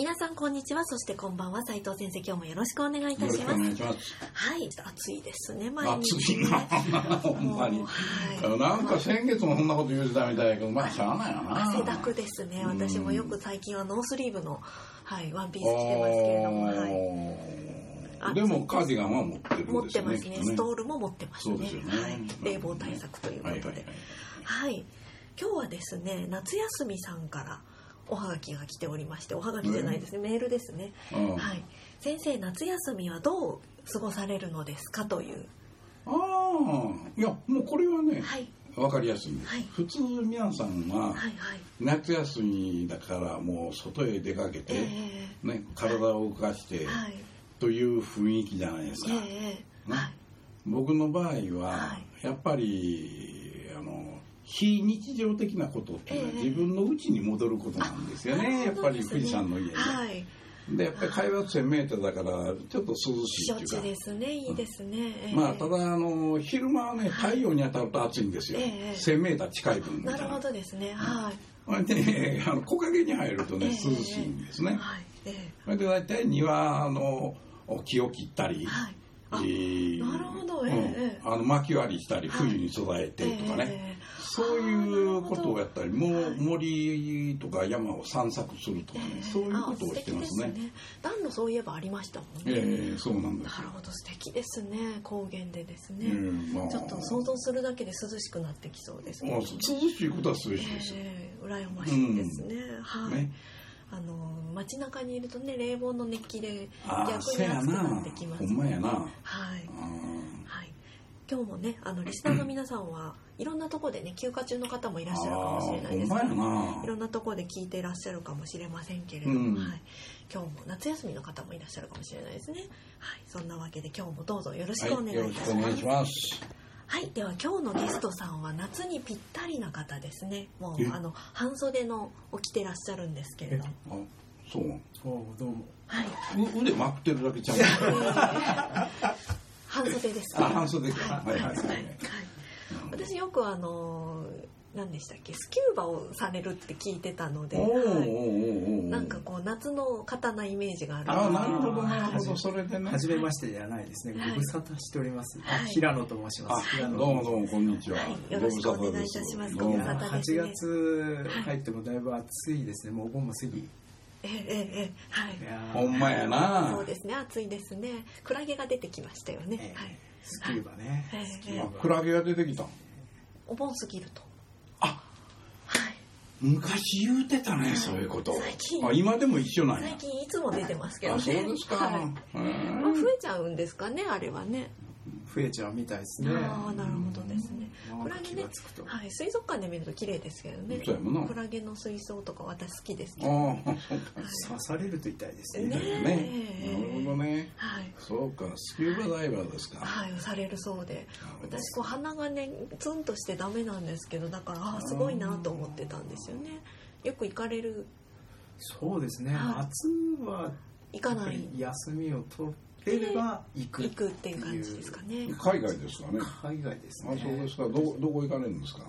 皆さんこんにちは。そしてこんばんは。斉藤先生今日もよろしくお願いいたします。はい暑いですね。毎暑日。ねいなほんまに。はいなんか先月もそんなこと言うてたみたいやけどまあしゃあないよな。汗だくですね。うん私もよく最近はノースリーブの、はい、ワンピース着てますけれども、でもカー。ディガンは持ってるん持っですよねてますね。ストールも持ってますね。すよね。はい、冷房対策ということで、はいいははい。はい。今日はですね夏休みさんからおはがきが来ておりましておはがきじゃないですね、メールですね、うん。はい、先生夏休みはどう過ごされるのですかという。ああいやもうこれはねはい。わかりやすい。んです、はい。普通皆さんは夏休みだからもう外へ出かけて、えね、体を動かしてという雰囲気じゃないですか、えー、ね。はい。僕の場合は、はやっぱり非日常的なことっていうのは、ええ。自分の家に戻ることなんですよね。やっぱり富士山の家で、はい。でやっぱり海抜 1000m だからちょっと涼しいっていうか。ですね。いいですね、えーまあただあの昼間はね太陽に当たると暑いんですよ、ええ。1000m 近い分ない。るなほどですね。はい。ほんでね あの木陰に入るとね、ええ。涼しいんですね、はい。えそれで大体庭の木を切ったり、ーはい。あえーなるほど。ええうん。ええ。あの薪割りしたりはい。冬に備えてとかね、えそういうことをやったりもうはい森とか山を散策するとかね、えー。そういうことをしてますね。暖炉そういえばありましたもんね、ええそうなんです。よなるほど。素敵ですね。高原でですね、うんまあ。ちょっと想像するだけで涼しくなってきそうですまあ涼しいことは涼しいですよ、えー、羨ましいですね、はい、ね。あの街中にいるとね冷房の熱気で逆に暑くななってきますほんまやな。はい。あはい、今日もねあのリスナーの皆さんはいろんなところでね休暇中の方もいらっしゃるかもしれないですあーほんまやな。いろんなところで聞いていらっしゃるかもしれませんけれども、うん。はい、今日も夏休みの方もいらっしゃるかもしれないですね、はい、そんなわけで今日もどうぞよろしくお願いいたします、しくお願いしますはい、では今日のゲストさんは夏にぴったりな方ですね。もえ？うあの半袖のを着てらっしゃるんですけれどあそうおどうも。はい、う腕まくってるだけちゃう 半袖です。あ半袖か。はいはいはい。はい。はい私よくあの何でしたっけ？スキューバをされるって聞いてたので、なんかこう夏の刀イメージがあるああなるほどはないるほど。それでね。はじめましてじゃないですね。はい。ご無沙汰しております。はい。平野と申しまあす。どうもどうもこんにちは、はい。よろしくお願いいたします。ご無沙汰ですどうもご無沙汰8月入ってもだいぶ暑いですね。もうお盆も過ぎ。いええええはい。ほんまやな。そうですね暑いですね。クラゲが出てきましたよね、ええ。はい。スキューバね。ええ。あスキューバ。クラゲが出てきた。お盆過ぎると。あはい。昔言うてたねそういうこと。最近。あ今でも一緒なんや。最近いつも出てますけどあねそうですか、はい。まあ、増えちゃうんですかねあれはね増えちゃうみたいですね。ああなるほどですね。クラゲねがつくと。はい水族館で見ると綺麗ですけどね。そうやもんなクラゲの水槽とか私好きですけど。あ刺されると痛いですね。ね。ねなるほどね。はい。そうかスキューバダイバーですか、はい、されるそうで。私こう鼻がねツンとしてダメなんですけどだからあーすごいなと思ってたんですよね。よく行かれる。そうですね。はい。夏は行かない。休みを取れれば行く。行くっていう感じですかね。海外ですかね。海外ですあね。そうですか。どこどこ行かれるんですか？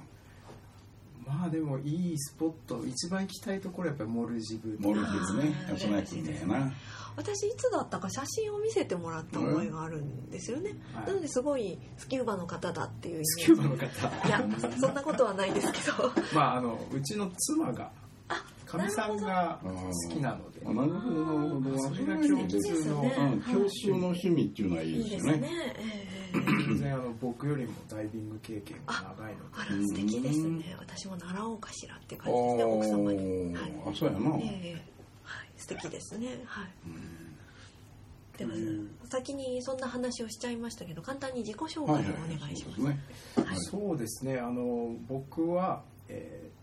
まあでもいいスポット。一番行きたいところはやっぱりモルジブ。モルジブね。安内君だよな。私いつだったか写真を見せてもらった覚えがあるんですよね、はい。なのですごいスキューバの方だっていうスキューバの方。いやそんなことはないですけど。まああのうちの妻がかみさんが好きなので。あなるほどなるほど。それが共通の、ねうん、共通の趣味っていうのはいいですよね。全然あの僕よりもダイビング経験が長いのあでら素敵ですね。私も習おうかしらっていうあ感じですね奥様に、ーはいあそうやな、ええはい、素敵ですね。はい。ではうん先にそんな話をしちゃいましたけど簡単に自己紹介をお願いします,、そうですね。はい。そうですね。あの僕はえー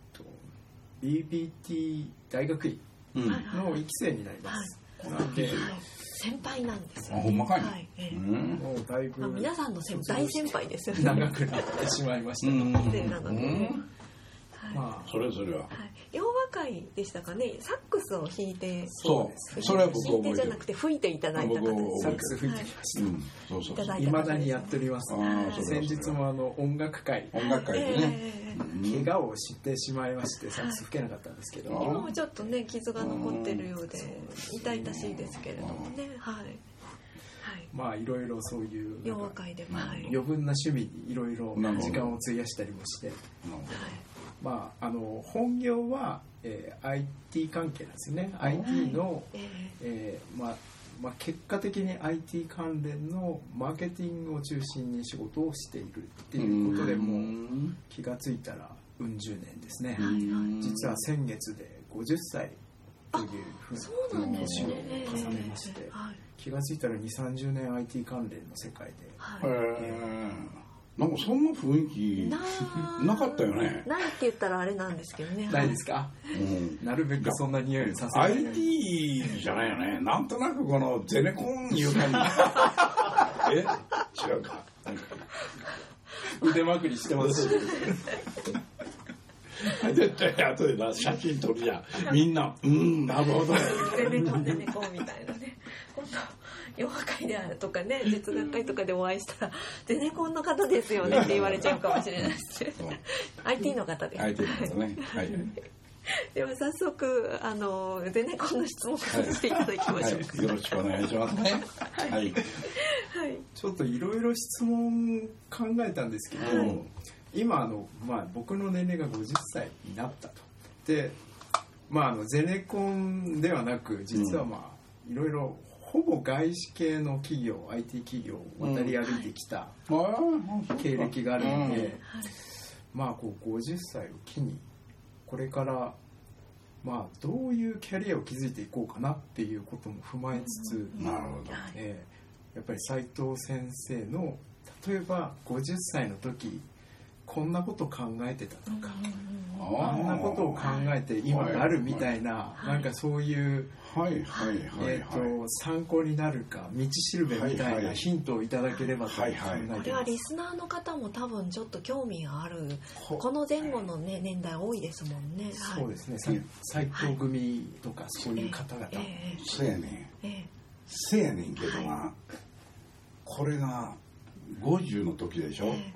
BBT 大学院の1期生になります、なんではい。先輩なんですよ、あほんまかいはい。えもうだいぶまあ、皆さんの先大先輩ですよね。長くなってしまいました、なのでまあ。それそれは。はい、洋和会でしたかね。サックスを弾いて。そう。それは僕弾いてじゃなくて吹いていただいた方です。僕サックス吹いてきました、うんそうそうそう。いただにやっております。先日もあの音楽会。音楽会でね。ええうん。怪我をしてしまいましてサックス吹けなかったんですけど、はい今もちょっとね傷が残ってるようで痛々しいですけれどもね。はい、はい、まあいろいろそういう余分な趣味にいろいろ時間を費やしたりもして。なるほまああの本業は、えー IT 関係なんですよね。IT の、ええーまあまあ、結果的に IT 関連のマーケティングを中心に仕事をしているってどいうことでうもうん気がついたらうん十年ですね、うん実は先月で50歳というふうえそうなんですね。年を重ねましてええはい。気がついたら2 3 0年 IT 関連の世界ではい。へえなんかそんな雰囲気ななかったよね。ないって言ったらあれなんですけどね。ないですか？うん。なるべくそんな匂いをさせない IT じゃないよね。なんとなくこのゼネコンいう感じ。え？違うか。腕まくりしてます。絶対後でな写真撮るじゃん。みんなうんなるほど。ゼネコンゼネコンみたいなね。本当洋和会であるとかね実学会とかでお会いしたら「ゼネコンの方ですよね」って言われちゃうかもしれない。し IT の方です。IT ですね。はい。では早速あのゼネコンの質問をさせていただきましょう、はい、よろしくお願いしますね。はい。はい。ちょっといろいろ質問考えたんですけど、はい。今あの、まあ、僕の年齢が50歳になったと。で、まあ、あのゼネコンではなく実はまあ、いろいろほぼ外資系の企業 IT 企業を渡り歩いてきた経歴があるので、まあこう50歳を機にこれからまあどういうキャリアを築いていこうかなっていうことも踏まえつつ、なるほど。えーやっぱり斉藤先生の例えば50歳の時こんなこと考えてたとか、あんなことを考えて今があるみたいな、はい。なんかそういう、はい。はい。はい。えーはと参考になるか道しるべみたはい。なヒントをいただければと考えてます。これはリスナーの方も多分ちょっと興味があるほこの前後の、ね、年代多いですもんね。はい。そうですね、さ斉藤組とかそういう方々、えい。せやねん。ええ。せやねんけどな。これが50の時でしょ？え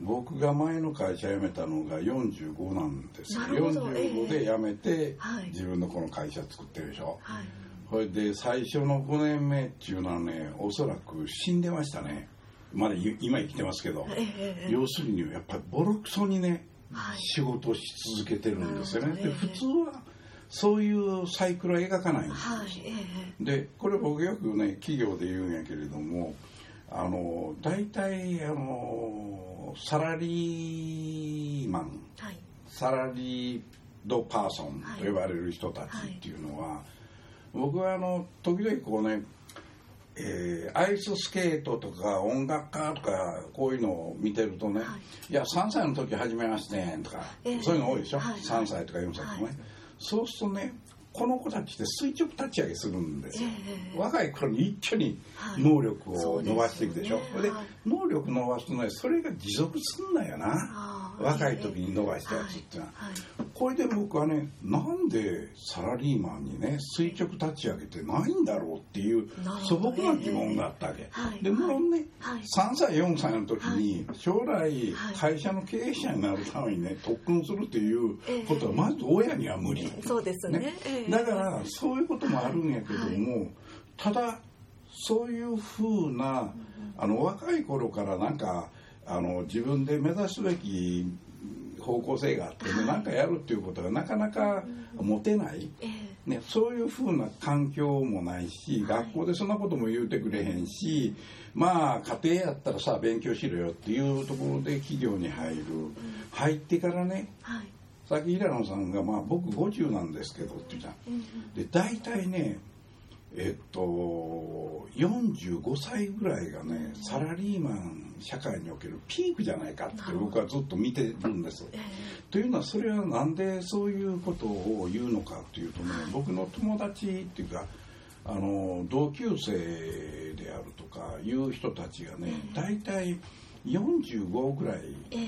僕が前の会社辞めたのが45なんですよ。なるほど45で辞めてはい自分のこの会社作ってるでしょ。はいそれで最初の5年目っていうのはね、おそらく死んでましたね。まだい今生きてますけど。要するにやっぱりボロクソにね、はい仕事をし続けてるんですよね。で普通はそういうサイクルは描かないんですでこれ僕よくね企業で言うんやけれどもあの大体あのサラリーマンはい。サラリードパーソンと呼ばれる人たちっていうのは、僕はあの時々こうねえーアイススケートとか音楽家とかこういうのを見てるとね、、はい。や3歳の時始めましてとか、ええ。そういうの多いでしょ、はい。3歳とか4歳とかね、はい。そうするとねこの子たちって垂直立ち上げするんですよ、ええ。若い頃に一挙にはい。能力を伸ばしていくでしょ、そうですよね。ではい能力伸ばすとねそれが持続すんだよな。若い時に伸ばしたやつっていうのは、はい。これで僕はねなんでサラリーマンにね垂直立ち上げてないんだろうっていう素ど朴な疑問があったわけ、はいでもろんね、はい。3歳4歳の時に将来はい。会社の経営者になるためにね特訓するっていうことはまず親には無理、そうですね。ね。ええ。だからそういうこともあるんやけども、ただそういうふうなあの若い頃からなんかあの自分で目指すべき方向性があってね、なんかやるっていうことがなかなか持てない、ええ。ね、そういうふうな環境もないし、はい。学校でそんなことも言うてくれへんしまあ家庭やったらさ勉強しろよっていうところで企業に入る、入ってからねはい。さっき平野さんが、まあ、僕50なんですけどって言うじゃん。うんうん。で大体ねえっと45歳ぐらいがねサラリーマン社会におけるピークじゃないかって僕はずっと見てるんです。えというのはそれはなんでそういうことを言うのかっていうとね僕の友達っていうかあの同級生であるとかいう人たちがね大体45ぐらい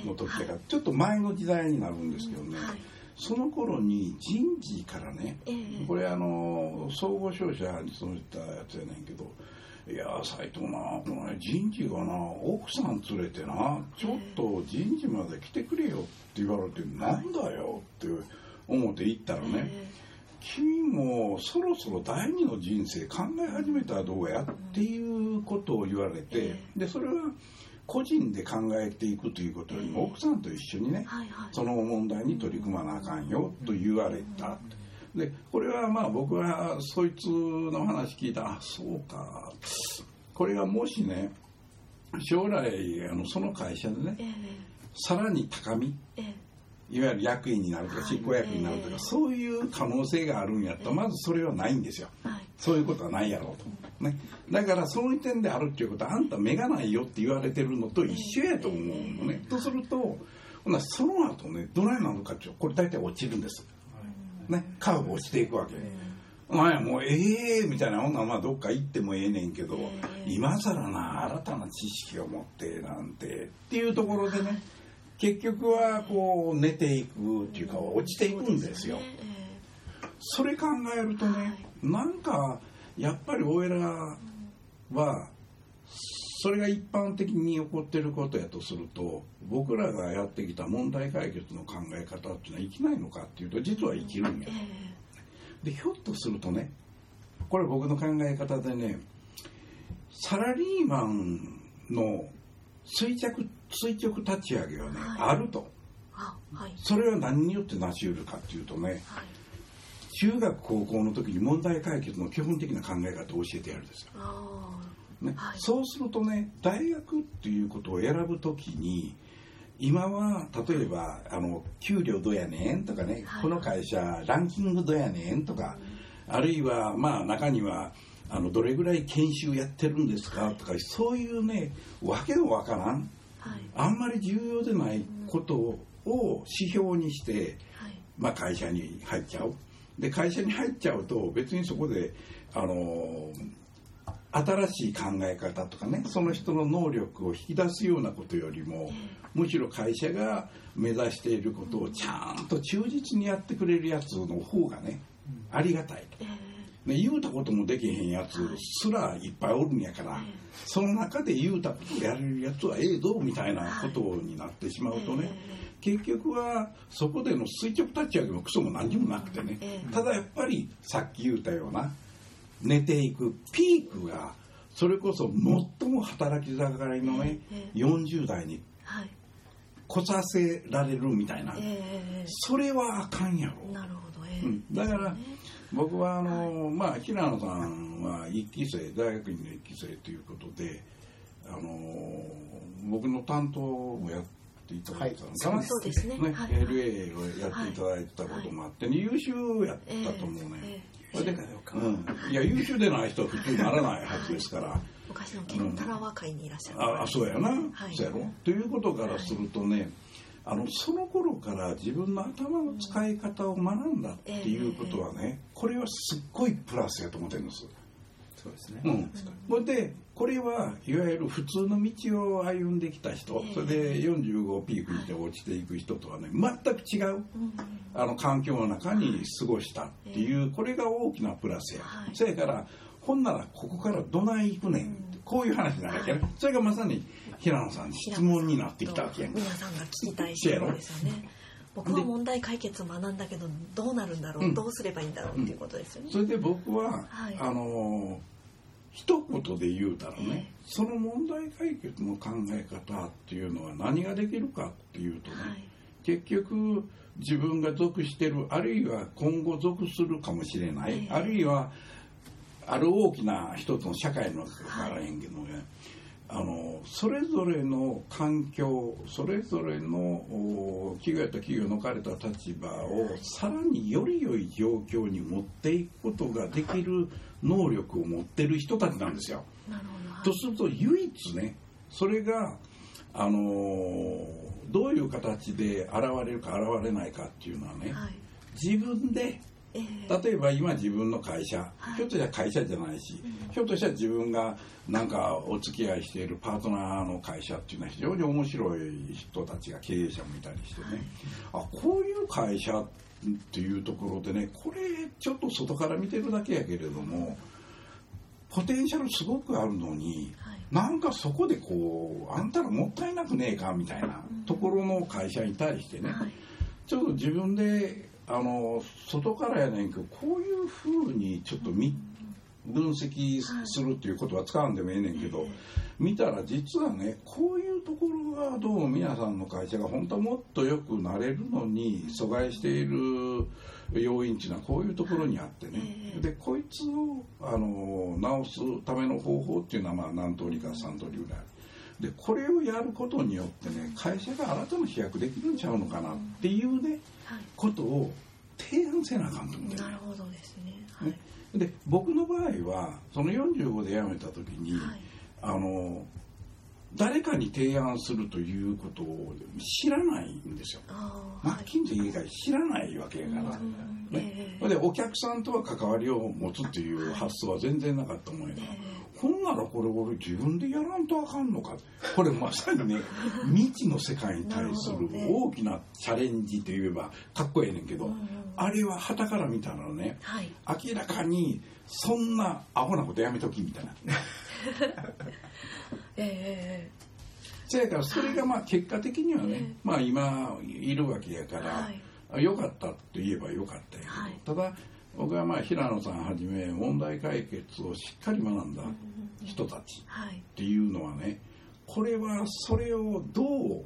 の時だからちょっと前の時代になるんですけどね。はいその頃に人事からねええ。これあの総合商社に勤めてたやつやねんけど「いや斎藤なこのね人事がな奥さん連れてなちょっと人事まで来てくれよ」って言われて「なんだよ」って思って行ったらね。え「君もそろそろ第二の人生考え始めたらどうや?」っていうことを言われてえ。でそれは個人で考えていくということよりも奥さんと一緒にねはいはい。その問題に取り組まなあかんよと言われた。でこれはまあ僕はそいつの話聞いたあそうか。これがもしね将来あのその会社でねえさらに高みええ。いわゆる役員になるとかはい執行役員になるとか、ええそういう可能性があるんやったらまずそれはないんですよ。えはいそういうことはないやろうと。ね、だからその点であるっていうことはあんた目がないよって言われてるのと一緒やと思うのね。とするとほなその後ねどないなのかっていうとこれ大体落ちるんです。ね、カーブ落ちていくわけ。まあもうええみたいなほんならまあどっか行ってもええねんけど、ええ今更な新たな知識を持ってなんてっていうところでね結局はこう寝ていくっていうか落ちていくんですよ。それ考えるとね、なんかやっぱり俺らはそれが一般的に起こってることやとすると僕らがやってきた問題解決の考え方っていうのは生きないのかっていうと実は生きるんやええ。でひょっとするとねこれ僕の考え方でねサラリーマンの垂直垂直立ち上げはね、はい。あると。あはい。それは何によって成し得るかっていうとねはい中学高校の時に問題解決の基本的な考え方を教えてやるんですよ、あね。はい。そうするとね大学っていうことを選ぶ時に今は例えばあの給料どうやねんとかね、はい。この会社ランキングどうやねんとか、あるいはまあ中にはあのどれぐらい研修やってるんですかとかそういうねわけのわからん。はい。あんまり重要でないことを指標にして、はい。まあ、会社に入っちゃうで会社に入っちゃうと別にそこであの新しい考え方とかねその人の能力を引き出すようなことよりもむしろ会社が目指していることをちゃんと忠実にやってくれるやつの方がねありがたいと。えね、言うたこともできへんやつすらいっぱいおるんやから、ええ。その中で言うたことをやれるやつはええぞみたいなことになってしまうとね、結局はそこでの垂直立ち上げもクソも何にもなくてね、ええ。ただやっぱりさっき言ったような寝ていくピークがそれこそ最も働き盛りのね、ええ。40代にはい。来させられるみたいな、えそれはあかんやろ。えなるほどええ。うん。だから僕はあの、まあ平野さんは一期生大学院の一期生ということであの僕の担当もやっていただいてたのかな、はい。そうですね。ねはい。LA をやっていただいてたこともあって、優秀やったと思うね、ええそれでそうかうん、いや優秀でない人は普通ならないはずですから。昔のケンタラワ会にいらっしゃるああそうやな、はい。そうやろ。ということからするとね、あのその頃から自分の頭の使い方を学んだっていうことはね、これはすっごいプラスやと思ってるんです。そうですね、うん、それでこれはいわゆる普通の道を歩んできた人、ええ。それで45ピークにて落ちていく人とはね全く違ううん。あの環境の中に過ごしたっていう、これが大きなプラスや、はい。そやからほんならここからどない行くねんってこういう話になるわけね、それがまさに平野さんに質問になってきたわけや。んか皆さんが聞きたい質問ですよね。僕は問題解決を学んだけどどうなるんだろう、うん。どうすればいいんだろうっていうことですよね、それで僕は、はい。あの一言で言うたらね、ええ。その問題解決の考え方っていうのは何ができるかっていうとね、はい。結局自分が属してるあるいは今後属するかもしれない、ええ。あるいはある大きな一つの社会の中からへんけどね、あのそれぞれの環境それぞれのお企業やった企業の置かれた立場をさらにより良い状況に持っていくことができる能力を持ってる人たちなんですよ。なるほどはいとすると唯一ねそれがあのーどういう形で現れるか現れないかっていうのはね、はい自分でえー例えば今自分の会社、はい。ひょっとしたら会社じゃないし、ひょっとしたら自分がなんかお付き合いしているパートナーの会社っていうのは非常に面白い人たちが経営者もいたりしてね、あこういう会社っていうところでねこれちょっと外から見てるだけやけれどもポテンシャルすごくあるのにはい。なんかそこでこうあんたらもったいなくねえかみたいなところの会社に対してね、はい。ちょっと自分であの外からやねんけどこういうふうにちょっとみ分析するっていうことは使わんでもええねんけど、見たら実はねこういうところがどうも皆さんの会社が本当はもっと良くなれるのに阻害している要因っていうのはこういうところにあってね、ええ。でこいつをあの直すための方法っていうのはまあ何通りか3通りぐらいある。でこれをやることによってね会社が新たな飛躍できるんちゃうのかなっていうねはい。ことを提案せなあかんと思って。ねなるほどですね。はい。ね。で僕の場合はその45で辞めた時に、はい。あの誰かに提案するということを知らないんですよ。マッキンゼー以外知らないわけやから。うんね。ええ。でお客さんとは関わりを持つっていう発想は全然なかったもんやから、ほんならこれ俺自分でやらんとあかんのかこれまさにね未知の世界に対する大きなチャレンジといえばかっこええねんけど、うんあれは傍から見たらねはい明らかにそんなアホなことやめときみたいな。ええそやからそれがまあ結果的にはね、ええまあ今いるわけやから、はいあ良かったと言えば良かったやけど、はいただ僕はまあ平野さんはじめ問題解決をしっかり学んだ人たちはいっていうのはねこれはそれをどう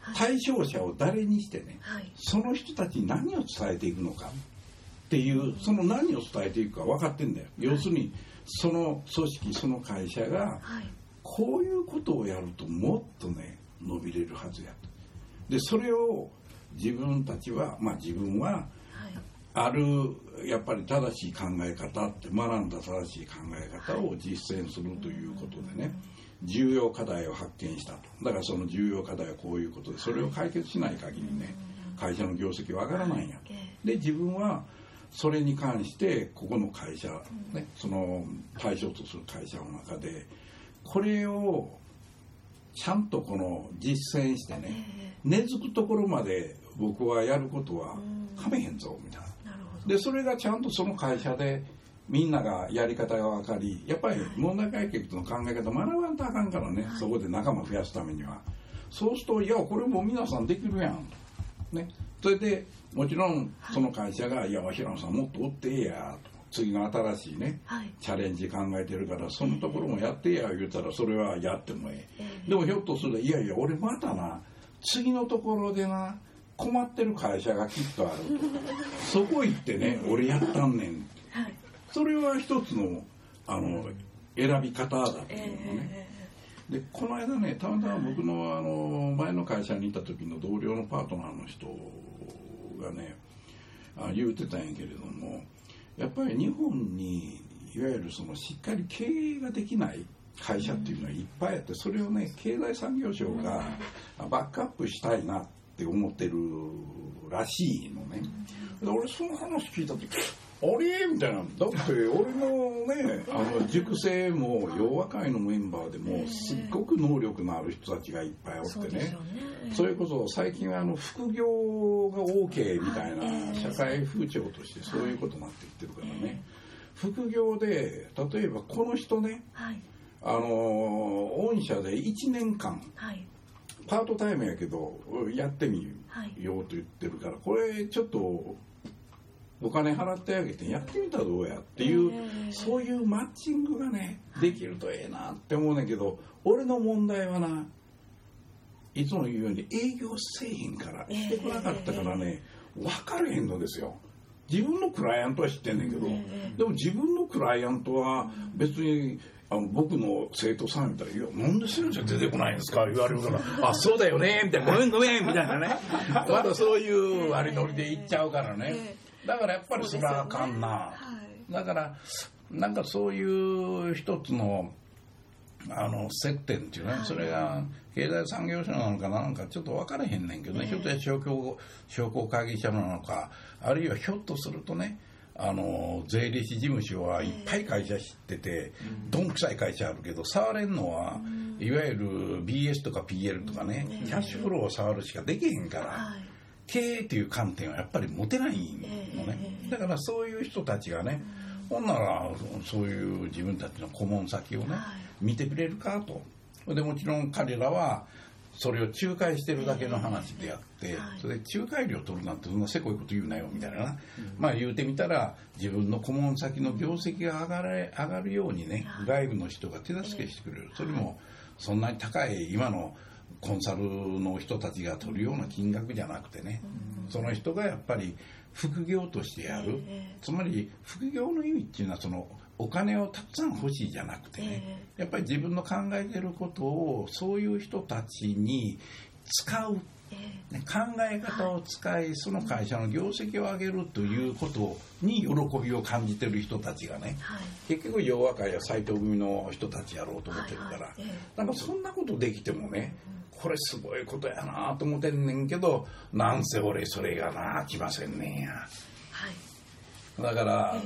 はい対象者を誰にしてねはい。その人たちに何を伝えていくのかっていうその何を伝えていくか分かってんだよ。要するにその組織その会社がはい。こういうことをやるともっとね伸びれるはずやと。でそれを自分たちはまあ自分ははいあるやっぱり正しい考え方って学んだ正しい考え方を実践するということでね。重要課題を発見したと。だからその重要課題はこういうことでそれを解決しない限りね会社の業績は上がらないんやえで自分はそれに関してここの会社、ね、その対象とする会社の中でこれをちゃんとこの実践してえねえ。根付くところまで僕はやることはうん。かめへんぞみたいな。でそれがちゃんとその会社でみんながやり方が分かりやっぱり問題解決の考え方学ばんとあかんからね、はい。そこで仲間増やすためには。そうするといやこれもう皆さんできるやん。ね。それでもちろんその会社が「いや平野さんもっとおってええや」と次の新しいねはい。チャレンジ考えてるからそのところもやってえや言うたらそれはやってもええ。ええ。でもひょっとするといやいや俺またな次のところでな困ってる会社がきっとある。とそこ行ってね俺やったんねん。はい。それは一つのあの選び方だと思うのえねえでこの間ねたまたま僕のあの前の会社にいた時の同僚のパートナーの人がねあ言うてたんやけれどもやっぱり日本にいわゆるそのしっかり経営ができない会社っていうのはいっぱいあってそれをね経済産業省がバックアップしたいなって思ってるらしいのね。で俺その話聞いた時あれ？みたいな。だって俺のねあの塾生も洋和会のメンバーでもすっごく能力のある人たちがいっぱいおってね。それこそ最近はあの副業が OK みたいはいな社会風潮としてそういうことになってきてるからね。副業で例えばこの人ねはい。あの御社で1年間はいパートタイムやけどやってみはいようと言ってるからこれちょっとお金払ってあげてやってみたらどうやっていう、ええ。そういうマッチングがねできるとええなって思うねんけど俺の問題はないつも言うように営業せえへんからしてこなかったからね分かれへんのですよ。自分のクライアントは知ってんねんけど、ええ。でも自分のクライアントは別にああの僕の生徒さんみたいな「いやなんで先生出てこないんですか?」言われるから「あそうだよね」みたいな「ごめんごめん」みたいなね。まだそういう割り乗りで言っちゃうからね。だからやっぱりそれはあかんな、はい。だからなんかそういう一つのあの接点っていうね、それが経済産業省なのかなんかちょっと分からへんねんけどね、ひょっとして商工会議所なのかあるいはひょっとするとねあの税理士事務所はいっぱい会社知ってて、どんくさい会社あるけど触れんのは、いわゆる BS とか PL とかね、キャッシュフローを触るしかできへんから。はい。経営っていう観点はやっぱり持てないのね、ええだからそういう人たちがね、ほんならそういう自分たちの顧問先をね、はい。見てくれるかと。でもちろん彼らはそれを仲介してるだけの話であって、それで仲介料取るなんてそんなせこいこと言うなよみたいな。な、まあ言うてみたら自分の顧問先の業績が上がれ上がるようにね、はい。外部の人が手助けしてくれる、それもそんなに高い今のコンサルの人たちが取るような金額じゃなくてね、その人がやっぱり副業としてやる、ええ。つまり副業の意味っていうのはそのお金をたくさん欲しいじゃなくてね、えやっぱり自分の考えてることをそういう人たちに使う、考え方を使いその会社の業績を上げるということに喜びを感じてる人たちがねはい。結局洋和会や斎藤組の人たちやろうと思ってるから、なんかそんなことできてもねこれすごいことやなと思ってんねんけどなんせ俺それがな来ませんねんや。はいだから、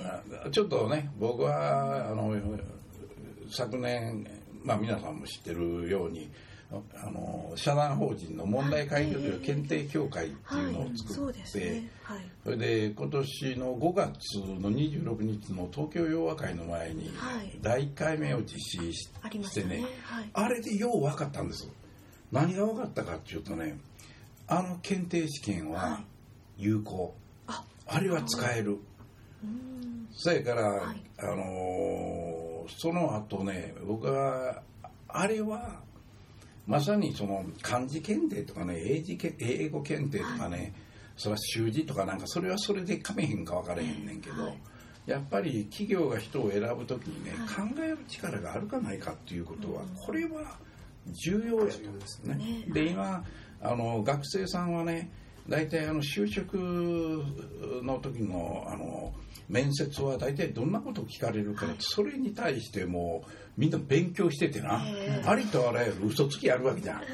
ちょっとね僕はあの昨年、まあ、皆さんも知ってるようにあの社団法人の問題解決力検定協会っていうのをそ作ってそれで今年の5月の26日の東京洋和会の前にはい。第1回目を実施してねあれでよう分かったんです。何が分かったかっていうとねあの検定試験ははい。有効、ああれは使える。うんそれから、はい。あのーその後ね僕はあれはまさにその漢字検定とかね英字け英語検定とかね、それは習字とかなんかそれはそれでかめへんか分からへんねんけど、はい。やっぱり企業が人を選ぶ時にね、はい。考える力があるかないかっていうことは、うん。これは重要やと重要ですねね。で今あの学生さんはね大体あの就職の時のあの面接は大体どんなことを聞かれるか、はい。それに対してもうみんな勉強しててな、ええありとあらゆる嘘つきあるわけじゃん。はい。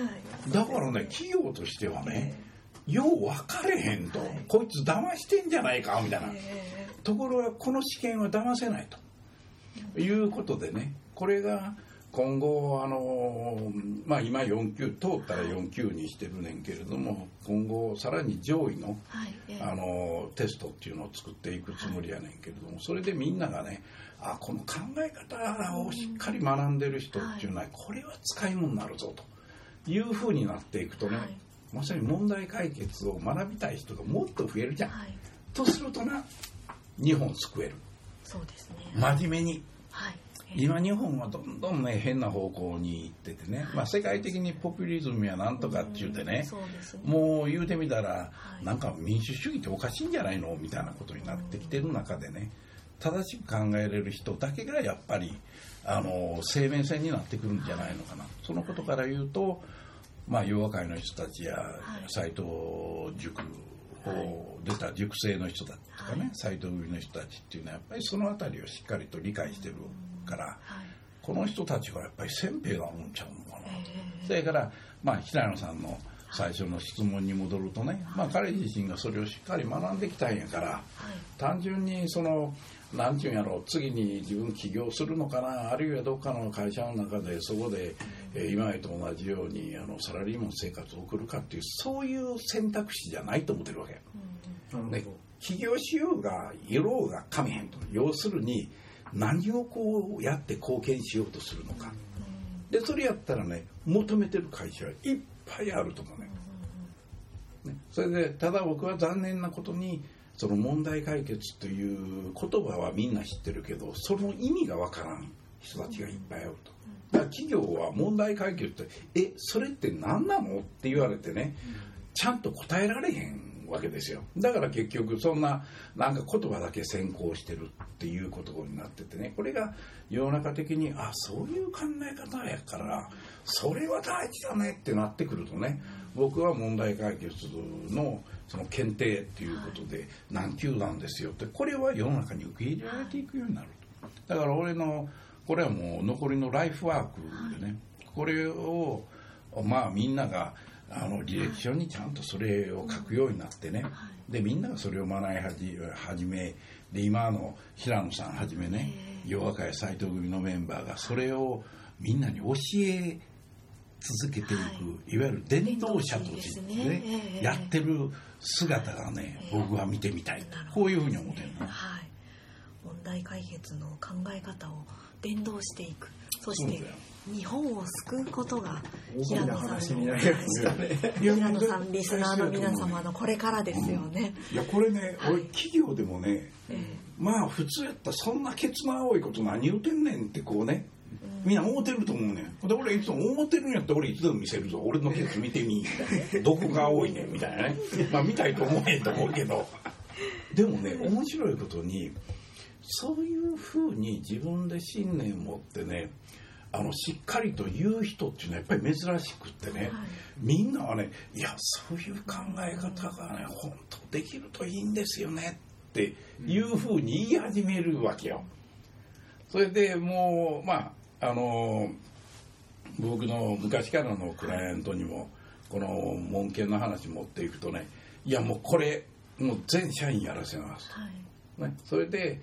だからね企業としてはねよう分かれへんと、こいつ騙してんじゃないかみたいな、えところがこの試験は騙せないということでねこれが今後あのまあ今4級通ったら4級にしてるねんけれども今後さらに上位のあのテストっていうのを作っていくつもりやねんけれどもそれでみんながねあこの考え方をしっかり学んでる人っていうのはこれは使い物になるぞというふうになっていくとね、はい。まさに問題解決を学びたい人がもっと増えるじゃん。はい。とするとな日本救える。そうですね。真面目に今日本はどんどんね変な方向に行っててね、まあ、世界的にポピュリズムやなんとかって言うてね。もう言うてみたらはい。なんか民主主義っておかしいんじゃないのみたいなことになってきてる中でね。正しく考えれる人だけがやっぱりあの生命線になってくるんじゃないのかな。そのことから言うとまあ洋和会の人たちやい。斎藤塾を出た塾生の人たちとかね斎藤組の人たちっていうのはやっぱりその辺りをしっかりと理解してるからはい。この人たちはやっぱり先兵が思っちゃうのかな。えー。それから、まあ、平野さんの最初の質問に戻るとね、まあ、彼自身がそれをしっかり学んできたんやからはい。単純にそのなんていうんやろう次に自分起業するのかなあるいはどっかの会社の中でそこで、えー今までと同じようにあのサラリーマン生活を送るかっていうそういう選択肢じゃないと思ってるわけ。ねなるほど、起業しようがいろうがかめへんと。要するに何をこうやって貢献しようとするのかでそれやったらね求めてる会社はいっぱいあると思うねねそれでただ僕は残念なことにその問題解決という言葉はみんな知ってるけどその意味がわからん人たちがいっぱいあると。だから企業は問題解決って「えそれって何なの?」って言われてねちゃんと答えられへんわけですよ。だから結局そんななんか言葉だけ先行してるっていうことになっててね。これが世の中的にあそういう考え方やからそれは大事だねってなってくるとね僕は問題解決のその検定っていうことで何級なんですよってこれは世の中に受け入れられていくようになると。だから俺のこれはもう残りのライフワークでねこれをまあみんながあの履歴書にちゃんとそれを書くようになってね、でみんながそれを学い始めで今の平野さんはじめね洋和会斎藤組のメンバーがそれをみんなに教え続けていく、はい、いわゆる伝道者としてね、ね。えー、やってる姿がね、えー、僕は見てみたいこういうふうに思ってるの、はい、問題解決の考え方を伝道していく。そして日本を救うことが平野さんの平野さんリスナーの皆様のこれからですよね、うん、いやこれね、はい、俺企業でもね、えー、まあ普通やったらそんなケツの青いこと何言うてんねんってこうねみんな思ってると思うねん。で俺いつも思ってるんやったら俺いつでも見せるぞ。俺のケツ見てみ。どこが青いねんみたいなね。まあ見たいと思えへんと思うけど。でもね面白いことにそういうふうに自分で信念を持ってねあのしっかりと言う人っていうのはやっぱり珍しくってね、はい、みんなはねいやそういう考え方がね本当できるといいんですよねっていうふうに言い始めるわけよ。それでもうまああの僕の昔からのクライアントにもこの文献の話持っていくとねいやもうこれもう全社員やらせます、はい、ね、それで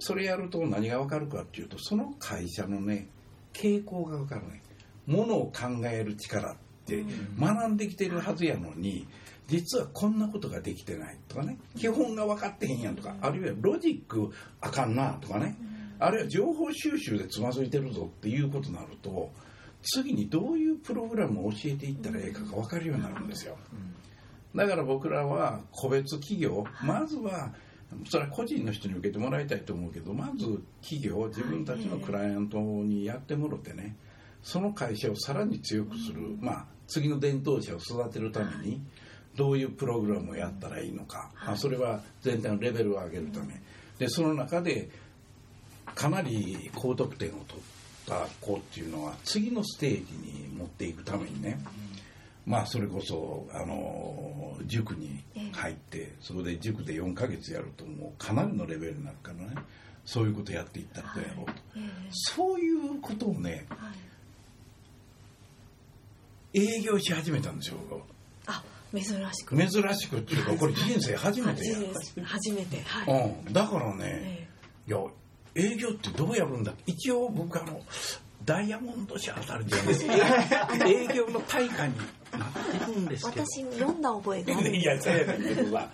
それやると何が分かるかっていうとその会社のね傾向が分かるねものを考える力って学んできてるはずやのに実はこんなことができてないとかね。基本が分かってへんやんとか。あるいはロジックあかんなとかね。あるいは情報収集でつまずいてるぞっていうことになると次にどういうプログラムを教えていったらええかが分かるようになるんですよ。だから僕らは個別企業まずはそれは個人の人に受けてもらいたいと思うけどまず企業自分たちのクライアントにやってもろてねその会社をさらに強くする、まあ、次の伝統者を育てるためにどういうプログラムをやったらいいのか、まあ、それは全体のレベルを上げるため。でその中でかなり高得点を取った子っていうのは次のステージに持っていくためにね、まあそれこそあの塾に入ってそこで塾で4ヶ月やるともうかなりのレベルになるからね。そういうことやっていったらどうやろう。と、そういうことをね、営業し始めたんですよあ珍しく。珍しくっていうかこれ人生初めてや初めて。はい、うん、だからね、いや営業ってどうやるんだ一応僕あのダイヤモンド社あたりで 営業の対価になってるんですけど。私読んだ覚えがある いやそうやけどさ。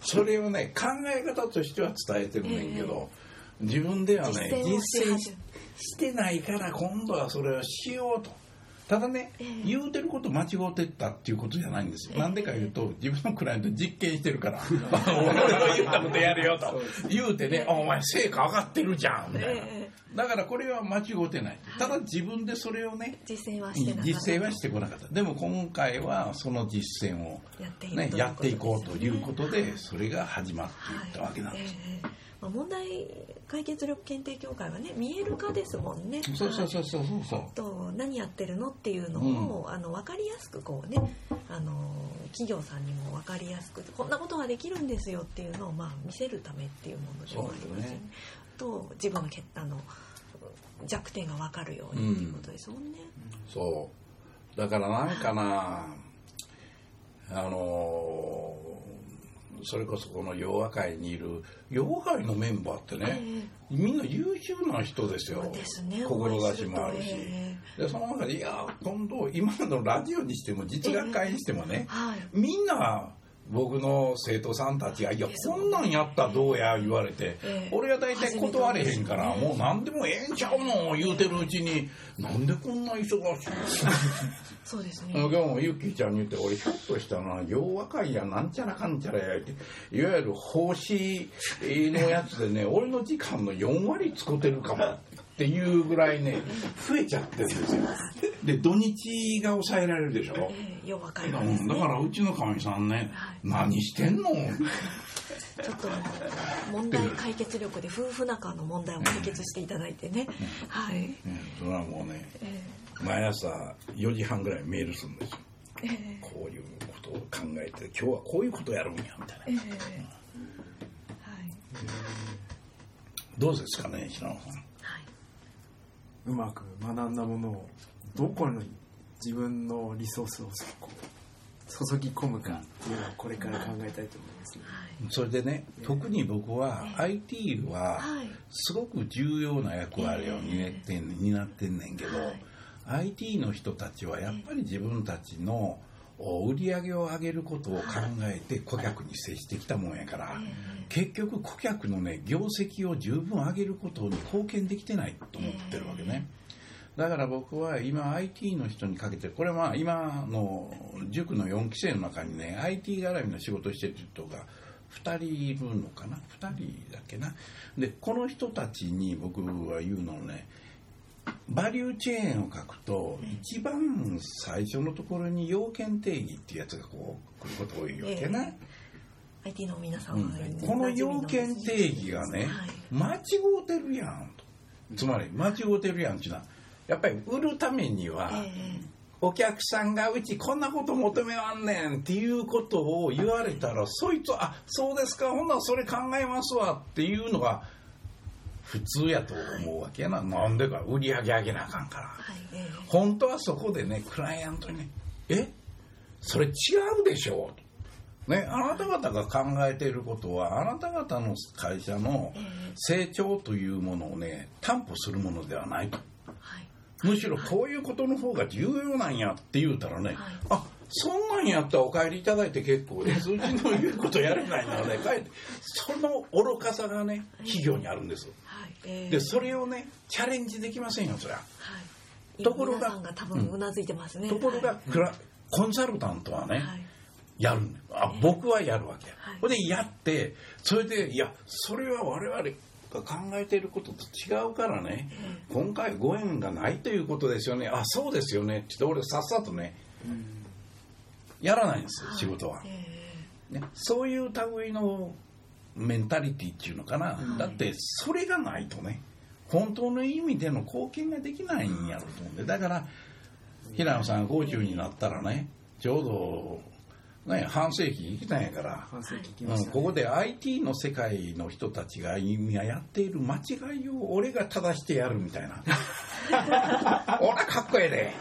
それをね考え方としては伝えてるねんけど、えー、自分ではね実践してないから今度はそれをしようと。ただね、えー、言うてること間違ってったっていうことじゃないんですよ。な、えー、んでか言うと、自分のクライアント実験してるから、俺の言ったことやるよと言うてね、お前成果上がってるじゃん、みたいな。えー、だからこれは間違ってない。ただ自分でそれをね、実践はしてなかった。実践はしてこなかった。でも今回はその実践を、ね、やっていこうということで、それが始まっていったわけなんです。はいまあ、問題解決力検定協会はね見える化ですもんね。そうそうそうそうそうと何やってるのっていうのを、うん、あの分かりやすくこうねあの企業さんにも分かりやすくこんなことができるんですよっていうのをまあ見せるためっていうものでもありますよね。ねと自分のけあの弱点が分かるようにっていうことですもんね。うん、そうだからなんかなあのそれこそこの洋和会にいる洋和会のメンバーってね、えー、みんな優秀な人ですよ。ね、志もあるし、えー、でその中でいや今度今のラジオにしても実学会にしてもね、えーはい、みんな僕の生徒さんたちが「いやこんなんやったらどうや」言われて、俺は大体断れへんから、もう何でもええんちゃうの言うてるうちになんでこんな忙しいそうですね。今日もゆっきーちゃんに言って俺ひょっとしたら洋和会やなんちゃらかんちゃらやっていわゆる奉仕のやつでね俺の時間の4割使ってるかもっていうぐらいね増えちゃってるんですよ。で土日が抑えられるでしょ、えー、弱会だ話です。ねだからうちのかみさんね、はい。何してんの？ちょっと問題解決力で夫婦仲の問題を解決していただいてね、はい、うん。それはもうねえ毎朝4時半ぐらいメールするんですよ。ー。えこういうことを考えて今日はこういうことやるんやみたいな。ー。えーはい、どうですかね平野さん。はうまく学んだものをどこに自分のリソースをこう注ぎ込むかっていうのをこれから考えたいと思いますね。それでね特に僕は IT ははい。すごく重要な役割を担ってん担ってんねんけど、はい。IT の人たちはやっぱり自分たちのお売り上げを上げることを考えて顧客に接してきたもんやから、結局顧客のね業績を十分上げることに貢献できてないと思ってるわけね。だから僕は今 IT の人にかけてこれはまあ今の塾の4期生の中にね IT 絡みの仕事をしてる人が2人いるのかな？2人だっけな？でこの人たちに僕は言うのねバリューチェーンを書くと一番最初のところに要件定義っていうやつがこう来ること多いわけね、IT の皆さうん。んは、この要件定義がね、はい間違うてるやんと。つまり間違うてるやんっていうのはやっぱり売るためには、えお客さんがうちこんなこと求めわんねんっていうことを言われたらそいつはあそうですか。ほんならそれ考えますわっていうのが普通やと思うわけやな、なんでか売り上げ上げなあかんから。ーはいえー本当はそこでねクライアントにね「え？それ違うでしょ」と。ね、あなた方が考えていることはあなた方の会社の成長というものをね担保するものではないと。はい。むしろこういうことの方が重要なんやって言うたらね、はい。あそんなんやったらお帰りいただいて結構ですうちの言うことやれないならね帰ってその愚かさがね企業にあるんです。はい。えー。でそれをねチャレンジできませんよそりゃ。はい。ところが多分うなずいてますね、ところがはい。クラコンサルタントはね、はい。やるあ僕はやるわけや、はい。ほんでやってそれでいやそれは我々が考えていることと違うからね、今回ご縁がないということですよね。あそうですよね。って俺さっさとねやらないんですよ仕事は、えね、そういう類のメンタリティっていうのかな、だってそれがないとね本当の意味での貢献ができないんやろと思うんで。だから平野さんが50になったらねちょうど、ね、半世紀生きたんやから、半世紀きうん。ここで IT の世界の人たちが今やっている間違いを俺が正してやるみたいな。俺はかっこええで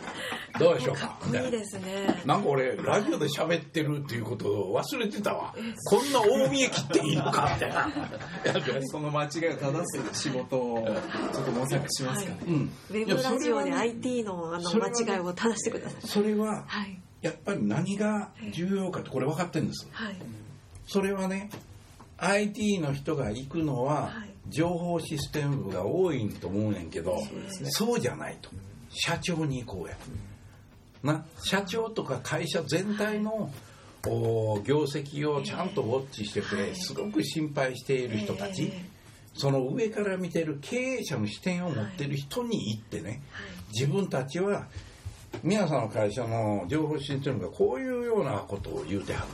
どうでしょうーかいなっこいいですね。なんか俺ラジオで喋ってるっていうことを忘れてたわ。こんな大見え切っていいのかみたいな。その間違いを正す仕事をちょっと模索しますかね。うん。ウェブラジオで IT のあのそれはね間違いを正してください。それははい。やっぱり何が重要かってこれ分かってるんです。はい。それはね IT の人が行くのははい。情報システム部が多いと思うねんけどそうじゃないと。社長に行こうやな社長とか会社全体のお業績をちゃんとウォッチしててすごく心配している人たち。えその上から見てる経営者の視点を持ってる人に行ってね自分たちは皆さんの会社の情報システムがこういうようなことを言うてはる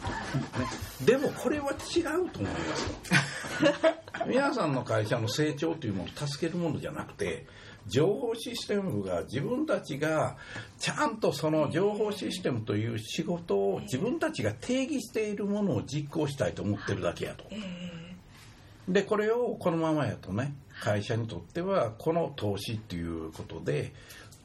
と、ね、でもこれは違うと思いますと皆 さんの会社の成長というものを助けるものじゃなくて情報システムが自分たちがちゃんとその情報システムという仕事を自分たちが定義しているものを実行したいと思ってるだけやと。ええでこれをこのままやとね会社にとってはこの投資っていうことで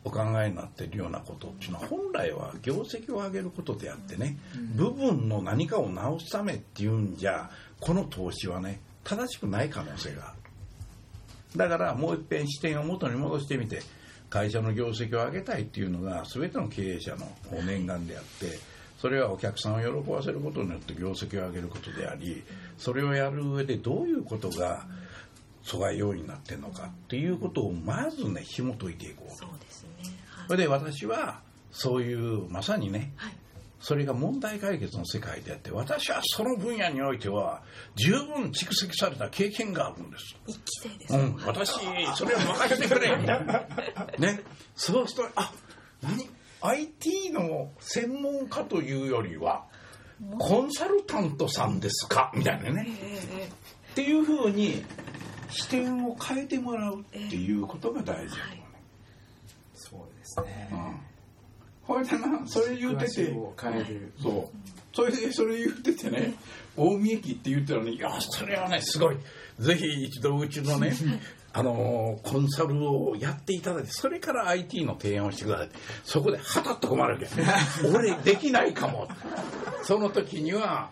お考えになっているようなことっていうのは本来は業績を上げることであってね、部分の何かを直すためっていうんじゃこの投資はね正しくない可能性があるだからもう一遍視点を元に戻してみて会社の業績を上げたいっていうのが全ての経営者の念願であってそれはお客さんを喜ばせることによって業績を上げることでありそれをやる上でどういうことが阻害要因になってるのかっていうことをまずね紐解いていこうと。そうですね。はい。それで私はそういうまさにねはいそれが問題解決の世界であって私はその分野においては十分蓄積された経験があるんです。一期生です。うん、私それを任せてくれ。ね。そうするとあ何？IT の専門家というよりはコンサルタントさんですか？みたいなね。えっていうふうに視点を変えてもらうっていうことが大事だと思うね、そうですね。うんほいでなそれ言うてて。そう。それでそれ言っててね。大見駅って言ったらねいやそれはねすごい。ぜひ一度うちのね あのーコンサルをやっていただいてそれから IT の提案をしてください。そこではたっと困るわけ。俺できないかも。その時には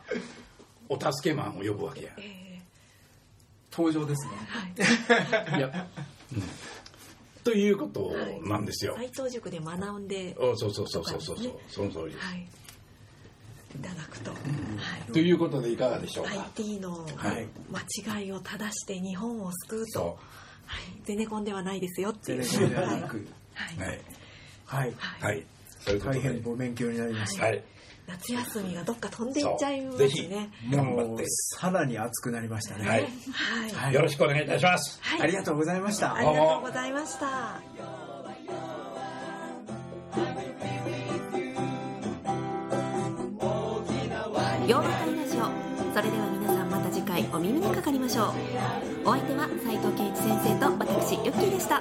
お助けマンを呼ぶわけや。登場ですね。はい。いや、うん、ということなんですよ、斎藤塾で学んでおそうそうそうそうそう。そうその通りです、はい。いただくと、はということでいかがでしょうい、か、IT のはい。間違いを正して日本を救うと、そはい、ゼネコンではないですよっていう。ゼネコンではなく。はい、うはい。はい。はい。そういうことで。大変ご勉強になりました、はい夏休みがどっか飛んでいっちゃいますそう。ぜひね頑張って。もうさらに熱くなりましたね。はい。はい、はい。よろしくお願いいたします。はい。ありがとうございました。ありがとうございました。洋和会ラジオ。それでは皆さんまた次回お耳にかかりましょう。お相手は斉藤圭一先生と私ユッキーでした